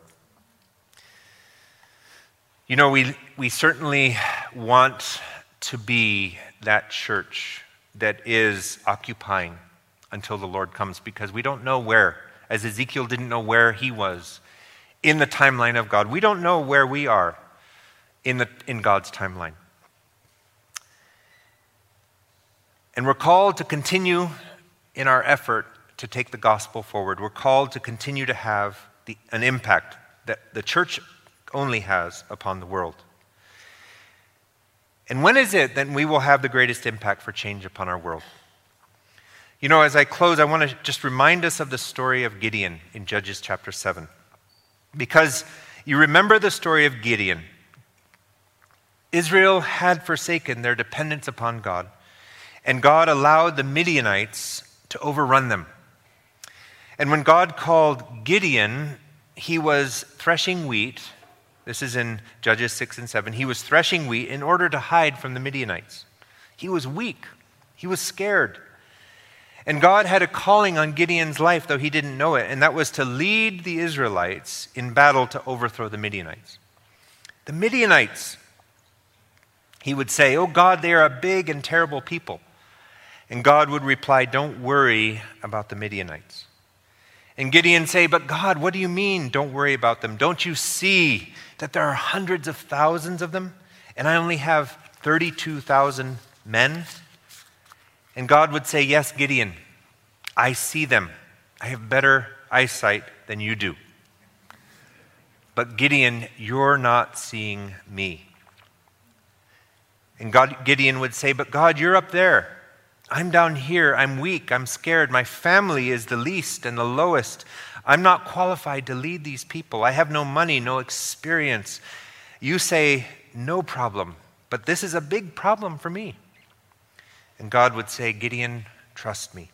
You know, we, we certainly want to be that church that is occupying until the Lord comes because we don't know where, as Ezekiel didn't know where he was in the timeline of God. We don't know where we are in, the, in God's timeline. And we're called to continue in our effort to take the gospel forward. We're called to continue to have the, an impact that the church only has upon the world. And when is it that we will have the greatest impact for change upon our world? You know, as I close, I want to just remind us of the story of Gideon in Judges chapter 7. Because you remember the story of Gideon. Israel had forsaken their dependence upon God, and God allowed the Midianites to overrun them. And when God called Gideon, he was threshing wheat. This is in Judges 6 and 7. He was threshing wheat in order to hide from the Midianites. He was weak, he was scared. And God had a calling on Gideon's life, though he didn't know it, and that was to lead the Israelites in battle to overthrow the Midianites. The Midianites, he would say, Oh God, they are a big and terrible people. And God would reply, Don't worry about the Midianites. And Gideon say, But God, what do you mean, don't worry about them? Don't you see that there are hundreds of thousands of them, and I only have 32,000 men? And God would say, Yes, Gideon, I see them. I have better eyesight than you do. But Gideon, you're not seeing me. And God, Gideon would say, But God, you're up there. I'm down here. I'm weak. I'm scared. My family is the least and the lowest. I'm not qualified to lead these people. I have no money, no experience. You say, No problem. But this is a big problem for me. And God would say, Gideon, trust me.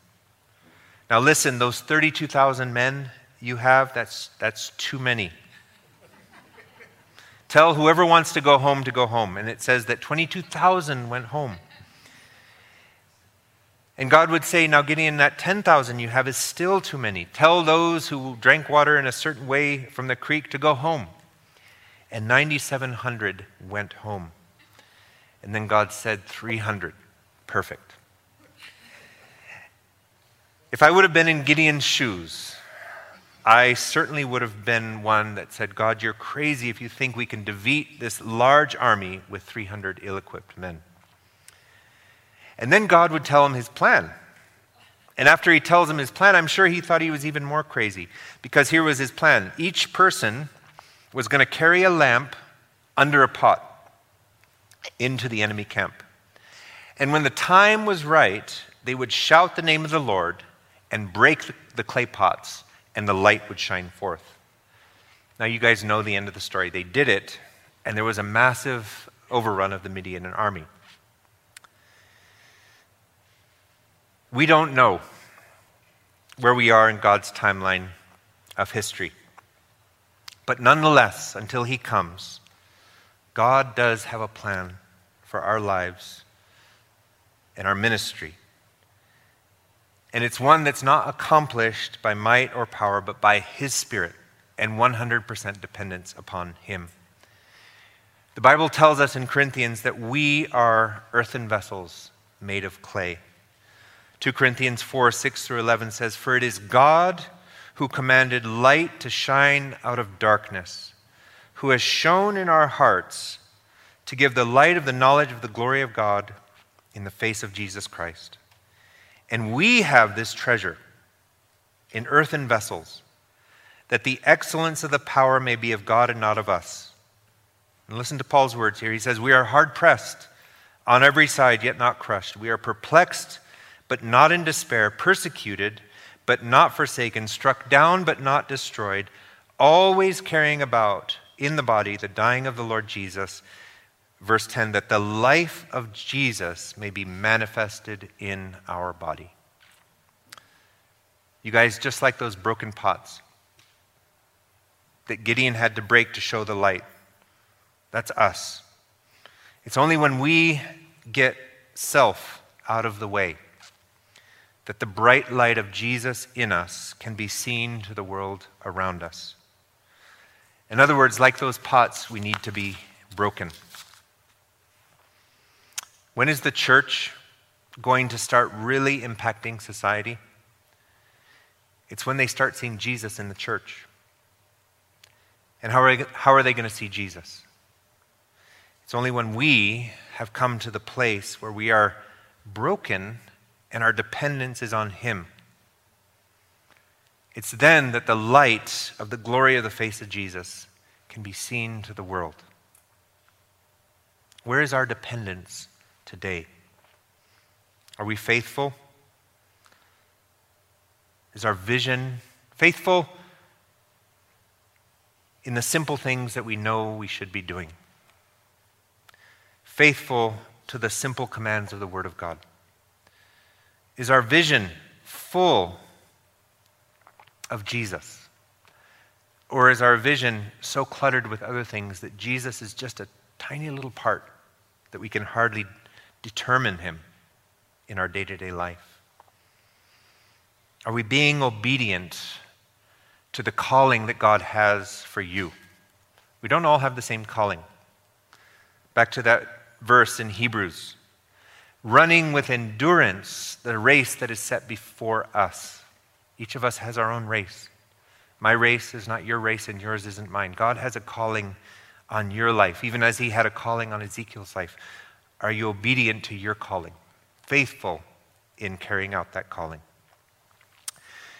Now, listen, those 32,000 men you have, that's, that's too many. Tell whoever wants to go home to go home. And it says that 22,000 went home. And God would say, Now, Gideon, that 10,000 you have is still too many. Tell those who drank water in a certain way from the creek to go home. And 9,700 went home. And then God said, 300 perfect. If I would have been in Gideon's shoes, I certainly would have been one that said, God, you're crazy if you think we can defeat this large army with 300 ill equipped men. And then God would tell him his plan. And after he tells him his plan, I'm sure he thought he was even more crazy because here was his plan. Each person was going to carry a lamp under a pot into the enemy camp. And when the time was right, they would shout the name of the Lord and break the clay pots, and the light would shine forth. Now, you guys know the end of the story. They did it, and there was a massive overrun of the Midian army. We don't know where we are in God's timeline of history. But nonetheless, until he comes, God does have a plan for our lives and our ministry. And it's one that's not accomplished by might or power, but by his Spirit and 100% dependence upon him. The Bible tells us in Corinthians that we are earthen vessels made of clay. 2 Corinthians 4 6 through 11 says, For it is God who commanded light to shine out of darkness, who has shown in our hearts to give the light of the knowledge of the glory of God in the face of Jesus Christ. And we have this treasure in earthen vessels, that the excellence of the power may be of God and not of us. And listen to Paul's words here. He says, We are hard pressed on every side, yet not crushed. We are perplexed, but not in despair, persecuted, but not forsaken, struck down, but not destroyed, always carrying about in the body the dying of the Lord Jesus. Verse 10 that the life of Jesus may be manifested in our body. You guys, just like those broken pots that Gideon had to break to show the light, that's us. It's only when we get self out of the way that the bright light of Jesus in us can be seen to the world around us. In other words, like those pots, we need to be broken. When is the church going to start really impacting society? It's when they start seeing Jesus in the church. And how are how are they going to see Jesus? It's only when we have come to the place where we are broken and our dependence is on Him. It's then that the light of the glory of the face of Jesus can be seen to the world. Where is our dependence today? Are we faithful? Is our vision faithful in the simple things that we know we should be doing? Faithful to the simple commands of the Word of God? Is our vision full of Jesus? Or is our vision so cluttered with other things that Jesus is just a tiny little part that we can hardly determine him in our day to day life? Are we being obedient to the calling that God has for you? We don't all have the same calling. Back to that verse in Hebrews running with endurance the race that is set before us. Each of us has our own race. My race is not your race, and yours isn't mine. God has a calling on your life, even as He had a calling on Ezekiel's life. Are you obedient to your calling? Faithful in carrying out that calling?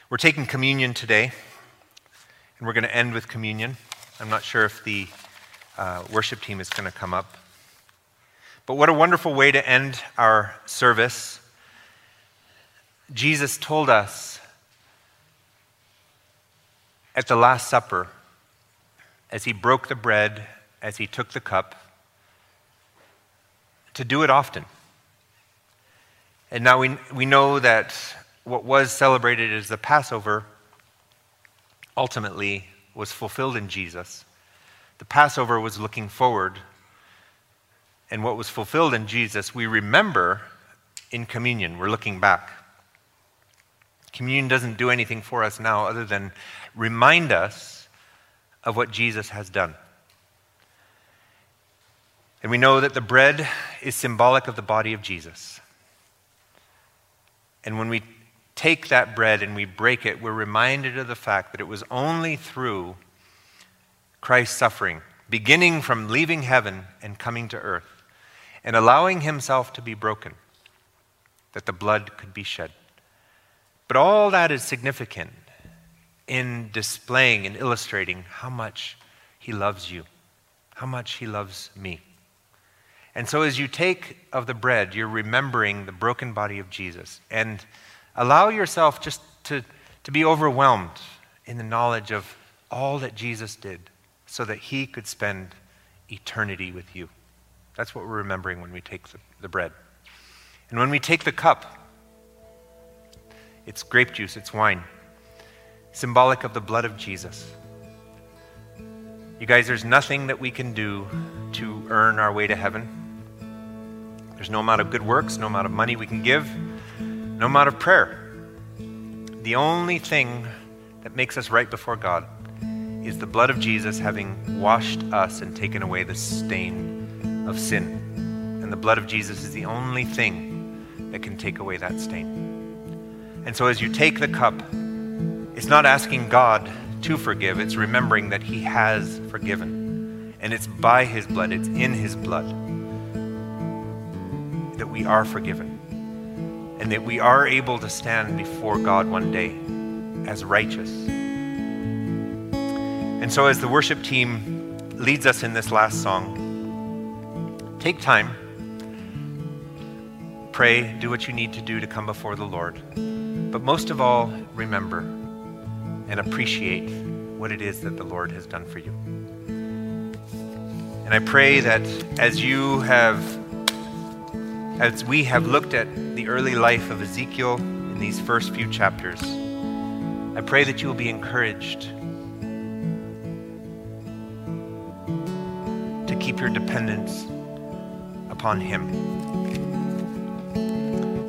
We're taking communion today, and we're going to end with communion. I'm not sure if the uh, worship team is going to come up. But what a wonderful way to end our service. Jesus told us at the Last Supper, as he broke the bread, as he took the cup, to do it often. And now we, we know that what was celebrated as the Passover ultimately was fulfilled in Jesus. The Passover was looking forward and what was fulfilled in Jesus, we remember in communion. We're looking back. Communion doesn't do anything for us now other than remind us of what Jesus has done. And we know that the bread is symbolic of the body of Jesus. And when we take that bread and we break it, we're reminded of the fact that it was only through Christ's suffering, beginning from leaving heaven and coming to earth, and allowing himself to be broken, that the blood could be shed. But all that is significant in displaying and illustrating how much he loves you, how much he loves me. And so, as you take of the bread, you're remembering the broken body of Jesus. And allow yourself just to, to be overwhelmed in the knowledge of all that Jesus did so that he could spend eternity with you. That's what we're remembering when we take the, the bread. And when we take the cup, it's grape juice, it's wine. symbolic of the blood of Jesus. You guys, there's nothing that we can do to earn our way to heaven. There's no amount of good works, no amount of money we can give, no amount of prayer. The only thing that makes us right before God is the blood of Jesus having washed us and taken away the stain of sin. And the blood of Jesus is the only thing that can take away that stain. And so as you take the cup, it's not asking God to forgive, it's remembering that He has forgiven. And it's by His blood, it's in His blood that we are forgiven. And that we are able to stand before God one day as righteous. And so, as the worship team leads us in this last song, take time, pray, do what you need to do to come before the Lord. But most of all, remember and appreciate what it is that the Lord has done for you. And I pray that as you have, as we have looked at the early life of Ezekiel in these first few chapters, I pray that you will be encouraged to keep your dependence upon Him.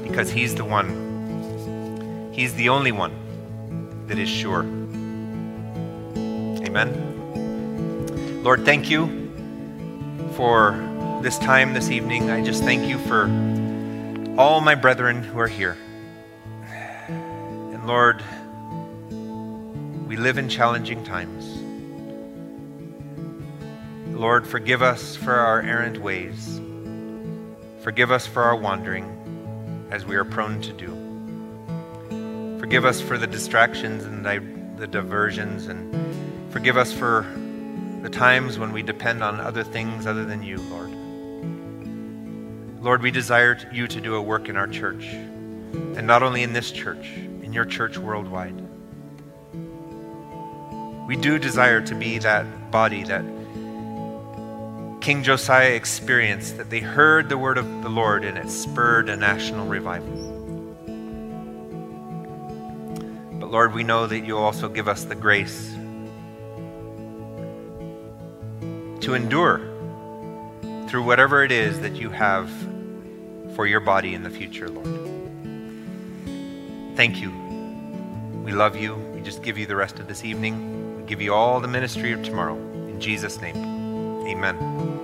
Because He's the one, He's the only one that is sure. Amen. Lord, thank you for this time this evening. I just thank you for all my brethren who are here. And Lord, we live in challenging times. Lord, forgive us for our errant ways. Forgive us for our wandering, as we are prone to do. Forgive us for the distractions and the diversions, and forgive us for the times when we depend on other things other than you, Lord. Lord, we desire you to do a work in our church, and not only in this church, in your church worldwide. We do desire to be that body that King Josiah experienced, that they heard the word of the Lord and it spurred a national revival. But Lord, we know that you also give us the grace to endure through whatever it is that you have for your body in the future, Lord. Thank you. We love you. We just give you the rest of this evening We give you all the ministry of tomorrow. In Jesus' name, amen.